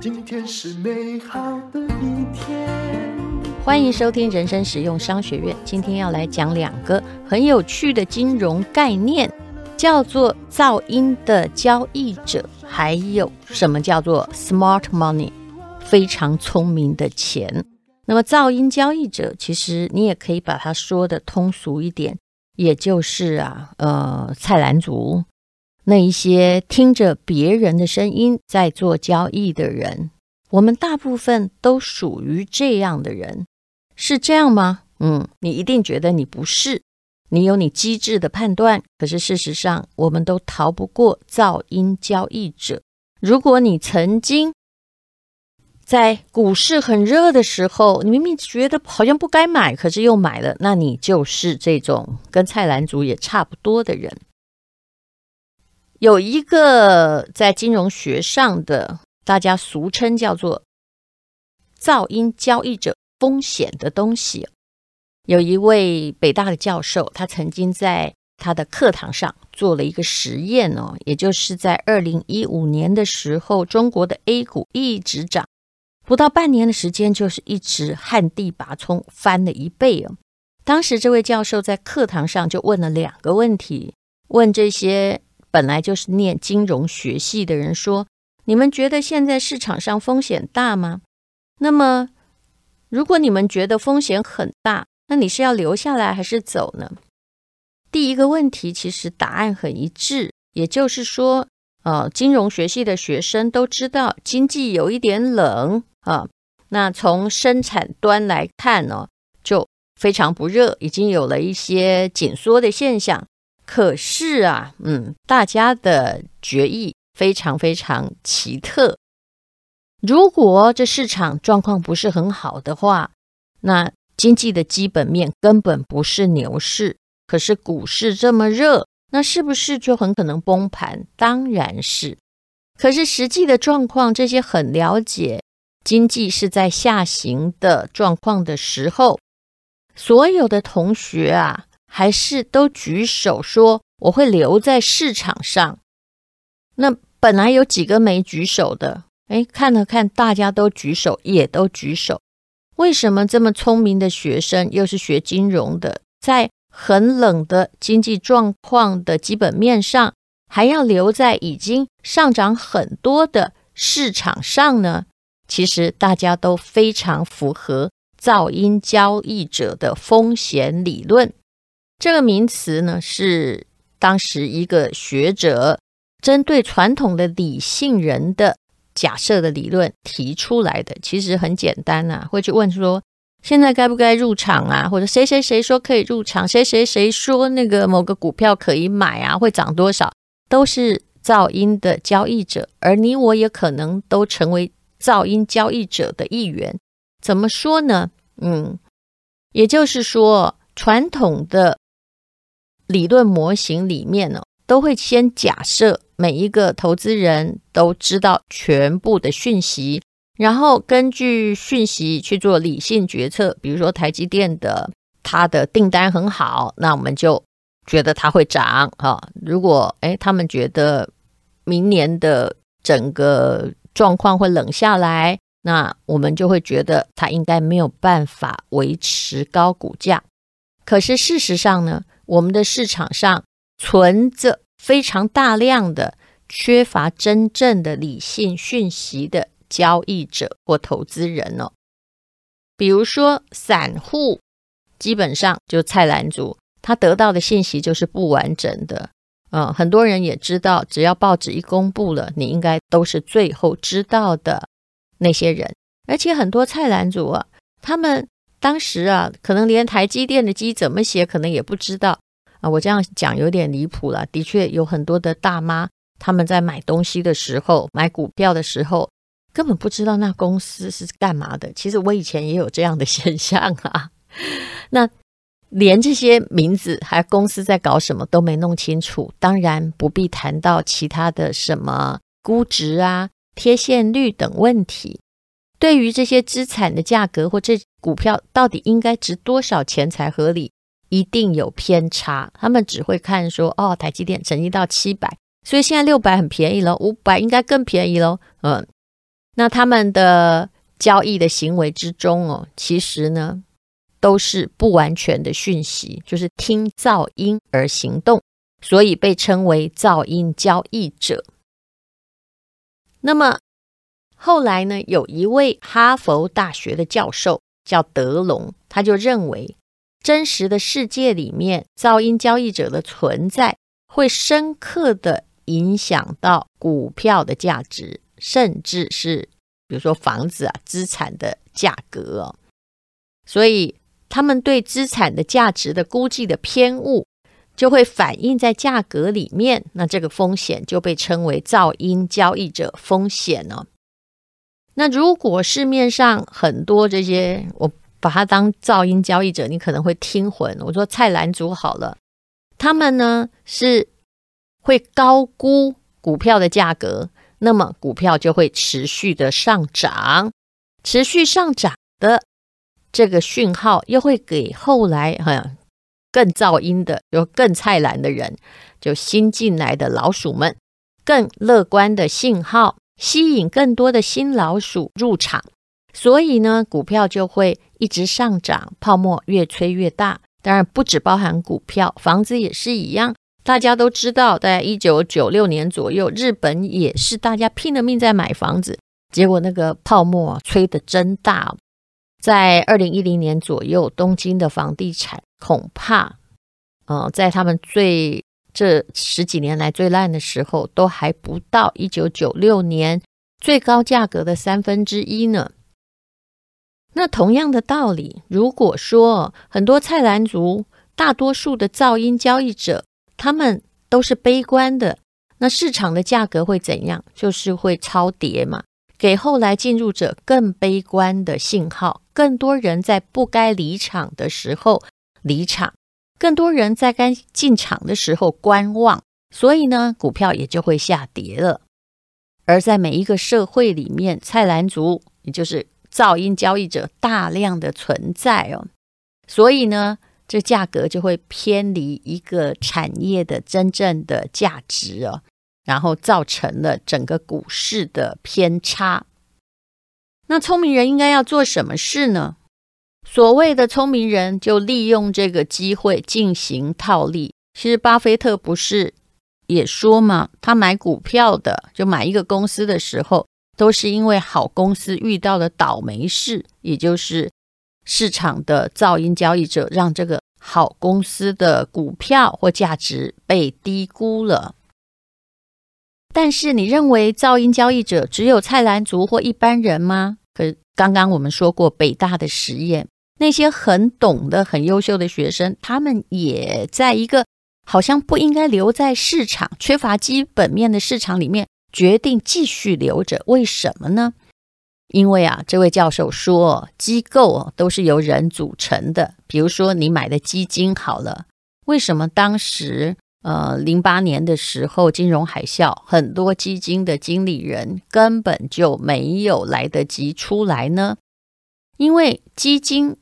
今天是美好的一天。欢迎收听人生实用商学院。今天要来讲两个很有趣的金融概念，叫做噪音的交易者，还有什么叫做 smart money，非常聪明的钱。那么噪音交易者，其实你也可以把它说的通俗一点，也就是啊，呃，菜篮族，那一些听着别人的声音在做交易的人，我们大部分都属于这样的人。是这样吗？嗯，你一定觉得你不是，你有你机智的判断。可是事实上，我们都逃不过噪音交易者。如果你曾经在股市很热的时候，你明明觉得好像不该买，可是又买了，那你就是这种跟菜篮族也差不多的人。有一个在金融学上的，大家俗称叫做噪音交易者。风险的东西，有一位北大的教授，他曾经在他的课堂上做了一个实验哦，也就是在二零一五年的时候，中国的 A 股一直涨，不到半年的时间，就是一直旱地拔葱，翻了一倍哦。当时这位教授在课堂上就问了两个问题，问这些本来就是念金融学系的人说：“你们觉得现在市场上风险大吗？”那么。如果你们觉得风险很大，那你是要留下来还是走呢？第一个问题其实答案很一致，也就是说，呃，金融学系的学生都知道经济有一点冷啊。那从生产端来看呢，就非常不热，已经有了一些紧缩的现象。可是啊，嗯，大家的决议非常非常奇特。如果这市场状况不是很好的话，那经济的基本面根本不是牛市。可是股市这么热，那是不是就很可能崩盘？当然是。可是实际的状况，这些很了解经济是在下行的状况的时候，所有的同学啊，还是都举手说我会留在市场上。那本来有几个没举手的。哎，看了看，大家都举手，也都举手。为什么这么聪明的学生，又是学金融的，在很冷的经济状况的基本面上，还要留在已经上涨很多的市场上呢？其实大家都非常符合噪音交易者的风险理论。这个名词呢，是当时一个学者针对传统的理性人的。假设的理论提出来的其实很简单呐，会去问说现在该不该入场啊？或者谁谁谁说可以入场，谁谁谁说那个某个股票可以买啊？会涨多少？都是噪音的交易者，而你我也可能都成为噪音交易者的一员。怎么说呢？嗯，也就是说，传统的理论模型里面呢，都会先假设。每一个投资人都知道全部的讯息，然后根据讯息去做理性决策。比如说台积电的它的订单很好，那我们就觉得它会涨哈。如果诶他们觉得明年的整个状况会冷下来，那我们就会觉得它应该没有办法维持高股价。可是事实上呢，我们的市场上存着。非常大量的缺乏真正的理性讯息的交易者或投资人哦，比如说散户，基本上就菜篮族，他得到的信息就是不完整的。嗯，很多人也知道，只要报纸一公布了，你应该都是最后知道的那些人。而且很多菜篮族啊，他们当时啊，可能连台积电的机怎么写，可能也不知道。啊，我这样讲有点离谱了。的确，有很多的大妈，他们在买东西的时候，买股票的时候，根本不知道那公司是干嘛的。其实我以前也有这样的 现象啊。那连这些名字还公司在搞什么都没弄清楚，当然不必谈到其他的什么估值啊、贴现率等问题。对于这些资产的价格或这股票到底应该值多少钱才合理？一定有偏差，他们只会看说，哦，台积电曾经到七百，所以现在六百很便宜了，五百应该更便宜喽。嗯，那他们的交易的行为之中哦，其实呢都是不完全的讯息，就是听噪音而行动，所以被称为噪音交易者。那么后来呢，有一位哈佛大学的教授叫德隆，他就认为。真实的世界里面，噪音交易者的存在会深刻的影响到股票的价值，甚至是比如说房子啊、资产的价格。所以，他们对资产的价值的估计的偏误，就会反映在价格里面。那这个风险就被称为噪音交易者风险哦。那如果市面上很多这些我。把它当噪音交易者，你可能会听混。我说菜篮族好了，他们呢是会高估股票的价格，那么股票就会持续的上涨，持续上涨的这个讯号又会给后来哈更噪音的，有更菜篮的人，就新进来的老鼠们更乐观的信号，吸引更多的新老鼠入场，所以呢，股票就会。一直上涨，泡沫越吹越大。当然不只包含股票，房子也是一样。大家都知道，在一九九六年左右，日本也是大家拼了命在买房子，结果那个泡沫吹得真大。在二零一零年左右，东京的房地产恐怕，呃，在他们最这十几年来最烂的时候，都还不到一九九六年最高价格的三分之一呢。那同样的道理，如果说很多菜篮族，大多数的噪音交易者，他们都是悲观的，那市场的价格会怎样？就是会超跌嘛，给后来进入者更悲观的信号。更多人在不该离场的时候离场，更多人在该进场的时候观望，所以呢，股票也就会下跌了。而在每一个社会里面，菜篮族也就是。噪音交易者大量的存在哦，所以呢，这价格就会偏离一个产业的真正的价值哦，然后造成了整个股市的偏差。那聪明人应该要做什么事呢？所谓的聪明人就利用这个机会进行套利。其实巴菲特不是也说嘛，他买股票的就买一个公司的时候。都是因为好公司遇到了倒霉事，也就是市场的噪音交易者让这个好公司的股票或价值被低估了。但是你认为噪音交易者只有菜篮族或一般人吗？可刚刚我们说过北大的实验，那些很懂的、很优秀的学生，他们也在一个好像不应该留在市场、缺乏基本面的市场里面。决定继续留着，为什么呢？因为啊，这位教授说，机构都是由人组成的。比如说，你买的基金好了，为什么当时呃零八年的时候金融海啸，很多基金的经理人根本就没有来得及出来呢？因为基金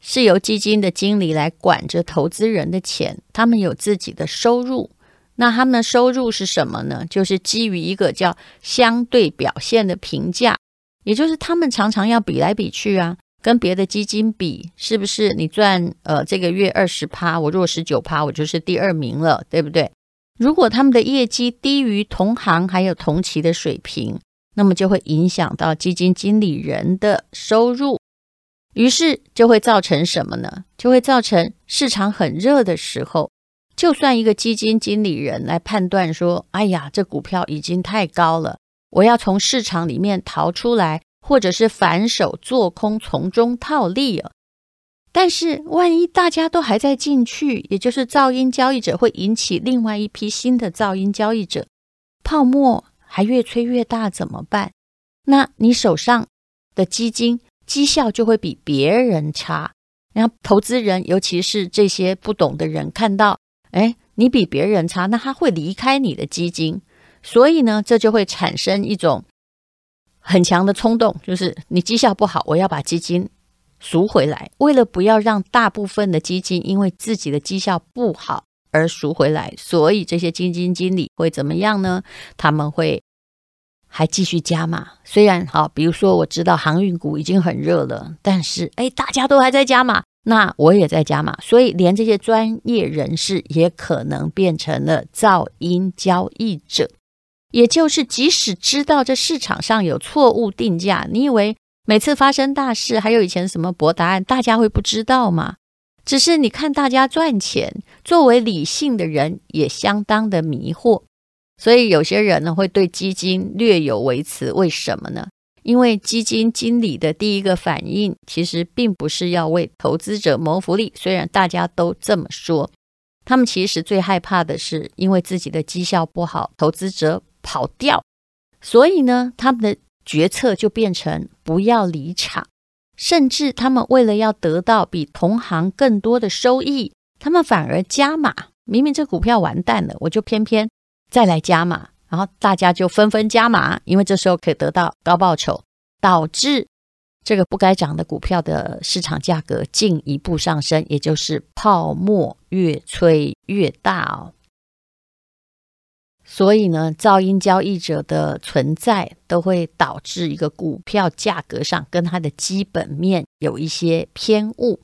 是由基金的经理来管着投资人的钱，他们有自己的收入。那他们的收入是什么呢？就是基于一个叫相对表现的评价，也就是他们常常要比来比去啊，跟别的基金比，是不是你赚呃这个月二十趴，我如果十九趴，我就是第二名了，对不对？如果他们的业绩低于同行还有同期的水平，那么就会影响到基金经理人的收入，于是就会造成什么呢？就会造成市场很热的时候。就算一个基金经理人来判断说：“哎呀，这股票已经太高了，我要从市场里面逃出来，或者是反手做空，从中套利了。”但是，万一大家都还在进去，也就是噪音交易者会引起另外一批新的噪音交易者，泡沫还越吹越大，怎么办？那你手上的基金绩效就会比别人差。然后，投资人，尤其是这些不懂的人，看到。哎，你比别人差，那他会离开你的基金，所以呢，这就会产生一种很强的冲动，就是你绩效不好，我要把基金赎回来。为了不要让大部分的基金因为自己的绩效不好而赎回来，所以这些基金经理会怎么样呢？他们会还继续加码。虽然好，比如说我知道航运股已经很热了，但是哎，大家都还在加码，那我也在加码。所以连这些专业人士也可能变成了噪音交易者。也就是，即使知道这市场上有错误定价，你以为每次发生大事，还有以前什么博答案，大家会不知道吗？只是你看大家赚钱，作为理性的人也相当的迷惑，所以有些人呢会对基金略有微词。为什么呢？因为基金经理的第一个反应其实并不是要为投资者谋福利，虽然大家都这么说，他们其实最害怕的是因为自己的绩效不好，投资者。跑掉，所以呢，他们的决策就变成不要离场，甚至他们为了要得到比同行更多的收益，他们反而加码。明明这股票完蛋了，我就偏偏再来加码，然后大家就纷纷加码，因为这时候可以得到高报酬，导致这个不该涨的股票的市场价格进一步上升，也就是泡沫越吹越大哦。所以呢，噪音交易者的存在都会导致一个股票价格上跟它的基本面有一些偏误，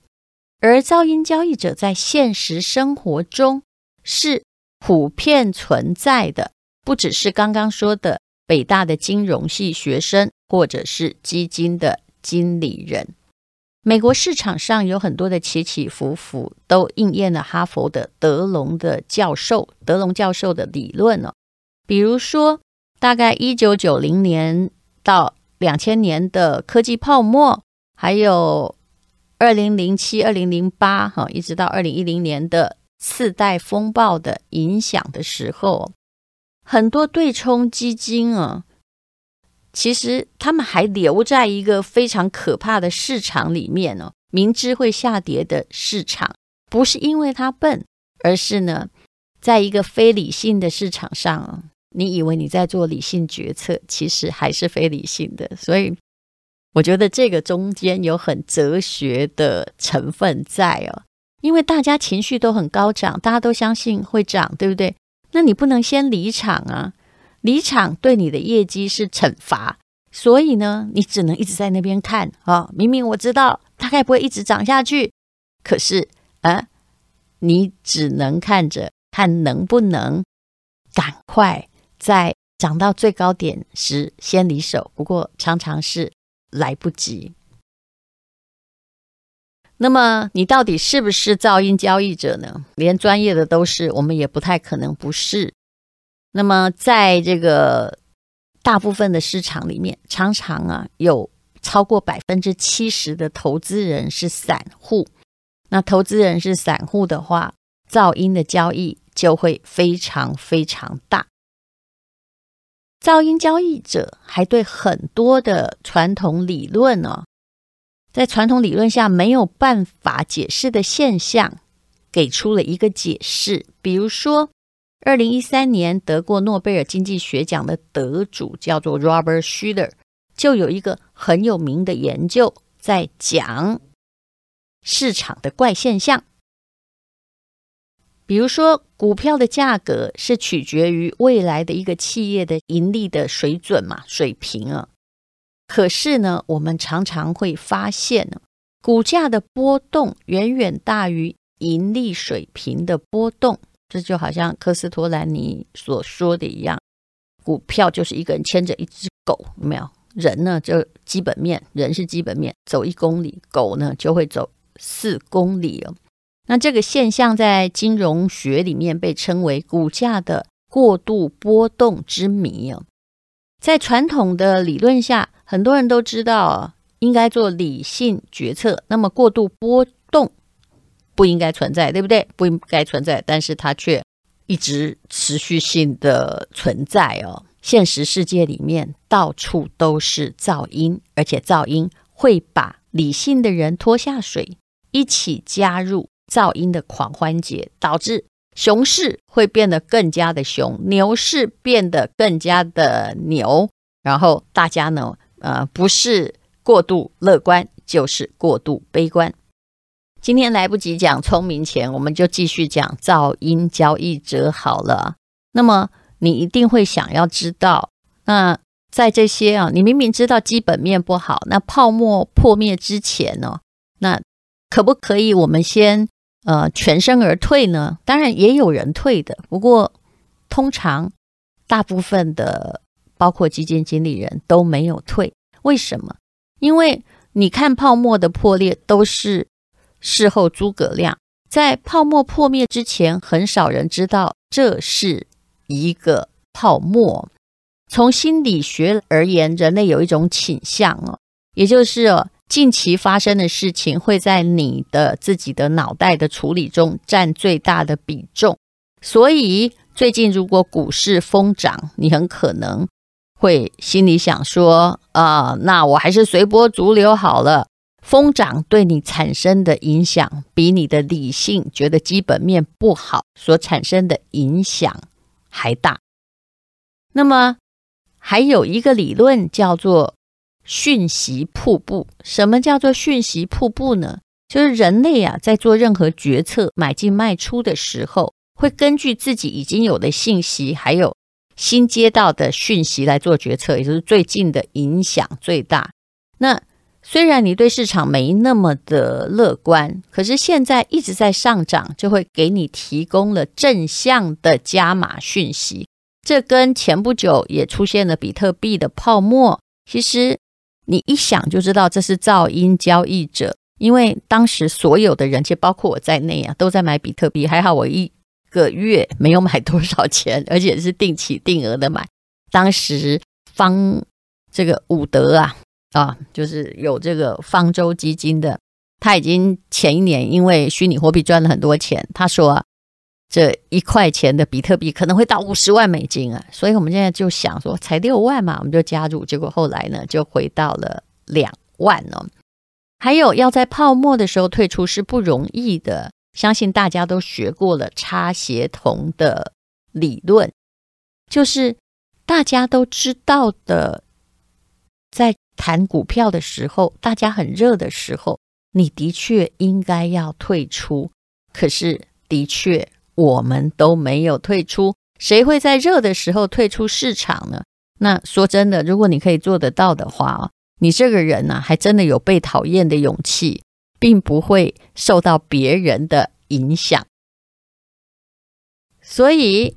而噪音交易者在现实生活中是普遍存在的，不只是刚刚说的北大的金融系学生，或者是基金的经理人。美国市场上有很多的起起伏伏，都应验了哈佛的德隆的教授，德隆教授的理论哦。比如说，大概一九九零年到两千年的科技泡沫，还有二零零七、二零零八哈，一直到二零一零年的次贷风暴的影响的时候，很多对冲基金啊。其实他们还留在一个非常可怕的市场里面哦，明知会下跌的市场，不是因为他笨，而是呢，在一个非理性的市场上，你以为你在做理性决策，其实还是非理性的。所以，我觉得这个中间有很哲学的成分在哦，因为大家情绪都很高涨，大家都相信会涨，对不对？那你不能先离场啊。离场对你的业绩是惩罚，所以呢，你只能一直在那边看啊、哦。明明我知道大概不会一直涨下去，可是啊，你只能看着，看能不能赶快在涨到最高点时先离手。不过常常是来不及。那么你到底是不是噪音交易者呢？连专业的都是，我们也不太可能不是。那么，在这个大部分的市场里面，常常啊有超过百分之七十的投资人是散户。那投资人是散户的话，噪音的交易就会非常非常大。噪音交易者还对很多的传统理论呢、哦，在传统理论下没有办法解释的现象，给出了一个解释，比如说。二零一三年得过诺贝尔经济学奖的得主叫做 Robert Shiller，就有一个很有名的研究在讲市场的怪现象。比如说，股票的价格是取决于未来的一个企业的盈利的水准嘛，水平啊。可是呢，我们常常会发现呢，股价的波动远远大于盈利水平的波动。这就好像科斯托兰尼所说的一样，股票就是一个人牵着一只狗，有没有？人呢，就基本面，人是基本面，走一公里，狗呢就会走四公里哦。那这个现象在金融学里面被称为股价的过度波动之谜哦。在传统的理论下，很多人都知道应该做理性决策，那么过度波动。不应该存在，对不对？不应该存在，但是它却一直持续性的存在哦。现实世界里面到处都是噪音，而且噪音会把理性的人拖下水，一起加入噪音的狂欢节，导致熊市会变得更加的熊，牛市变得更加的牛，然后大家呢，呃，不是过度乐观，就是过度悲观。今天来不及讲聪明钱，我们就继续讲噪音交易者好了。那么你一定会想要知道，那在这些啊，你明明知道基本面不好，那泡沫破灭之前呢，那可不可以我们先呃全身而退呢？当然也有人退的，不过通常大部分的包括基金经理人都没有退。为什么？因为你看泡沫的破裂都是。事后诸葛亮在泡沫破灭之前，很少人知道这是一个泡沫。从心理学而言，人类有一种倾向哦，也就是哦，近期发生的事情会在你的自己的脑袋的处理中占最大的比重。所以，最近如果股市疯涨，你很可能会心里想说：啊，那我还是随波逐流好了。疯涨对你产生的影响，比你的理性觉得基本面不好所产生的影响还大。那么，还有一个理论叫做讯息瀑布。什么叫做讯息瀑布呢？就是人类啊，在做任何决策、买进卖出的时候，会根据自己已经有的信息，还有新接到的讯息来做决策，也就是最近的影响最大。那虽然你对市场没那么的乐观，可是现在一直在上涨，就会给你提供了正向的加码讯息。这跟前不久也出现了比特币的泡沫，其实你一想就知道这是噪音交易者，因为当时所有的人，其实包括我在内啊，都在买比特币。还好我一个月没有买多少钱，而且是定期定额的买。当时方这个伍德啊。啊，就是有这个方舟基金的，他已经前一年因为虚拟货币赚了很多钱，他说啊，这一块钱的比特币可能会到五十万美金啊，所以我们现在就想说，才六万嘛，我们就加入，结果后来呢，就回到了两万哦。还有要在泡沫的时候退出是不容易的，相信大家都学过了差协同的理论，就是大家都知道的，在。谈股票的时候，大家很热的时候，你的确应该要退出。可是，的确我们都没有退出。谁会在热的时候退出市场呢？那说真的，如果你可以做得到的话，你这个人呢、还真的有被讨厌的勇气，并不会受到别人的影响。所以，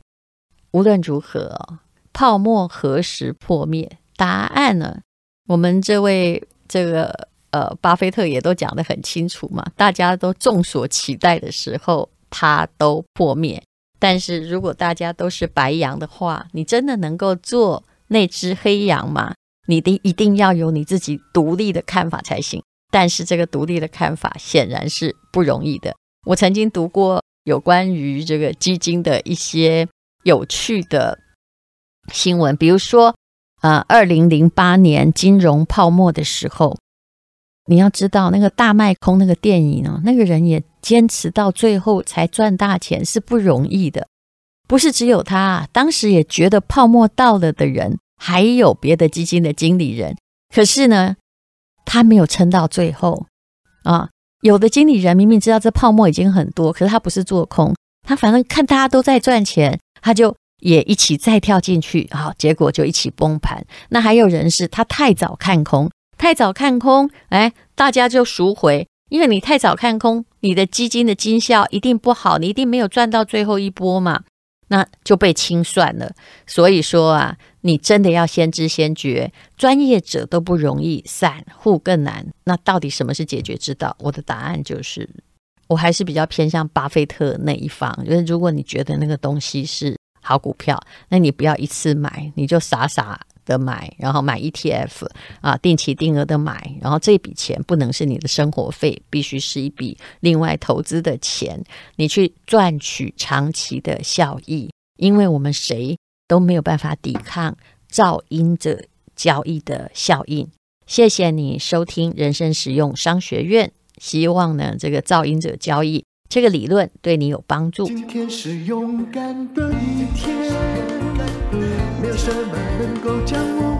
无论如何，泡沫何时破灭？答案呢？我们这位这个呃，巴菲特也都讲得很清楚嘛，大家都众所期待的时候，它都破灭。但是如果大家都是白羊的话，你真的能够做那只黑羊吗？你的一定要有你自己独立的看法才行。但是这个独立的看法显然是不容易的。我曾经读过有关于这个基金的一些有趣的新闻，比如说。啊，二零零八年金融泡沫的时候，你要知道那个大卖空那个电影哦，那个人也坚持到最后才赚大钱，是不容易的。不是只有他，当时也觉得泡沫到了的人，还有别的基金的经理人。可是呢，他没有撑到最后啊。有的经理人明明知道这泡沫已经很多，可是他不是做空，他反正看大家都在赚钱，他就。也一起再跳进去，好，结果就一起崩盘。那还有人是他太早看空，太早看空，哎，大家就赎回，因为你太早看空，你的基金的绩效一定不好，你一定没有赚到最后一波嘛，那就被清算了。所以说啊，你真的要先知先觉，专业者都不容易，散户更难。那到底什么是解决之道？我的答案就是，我还是比较偏向巴菲特那一方，就是如果你觉得那个东西是。好股票，那你不要一次买，你就傻傻的买，然后买 ETF 啊，定期定额的买，然后这笔钱不能是你的生活费，必须是一笔另外投资的钱，你去赚取长期的效益，因为我们谁都没有办法抵抗噪音者交易的效应。谢谢你收听人生实用商学院，希望呢这个噪音者交易。这个理论对你有帮助。今天是勇敢的一天，没有什么能够将我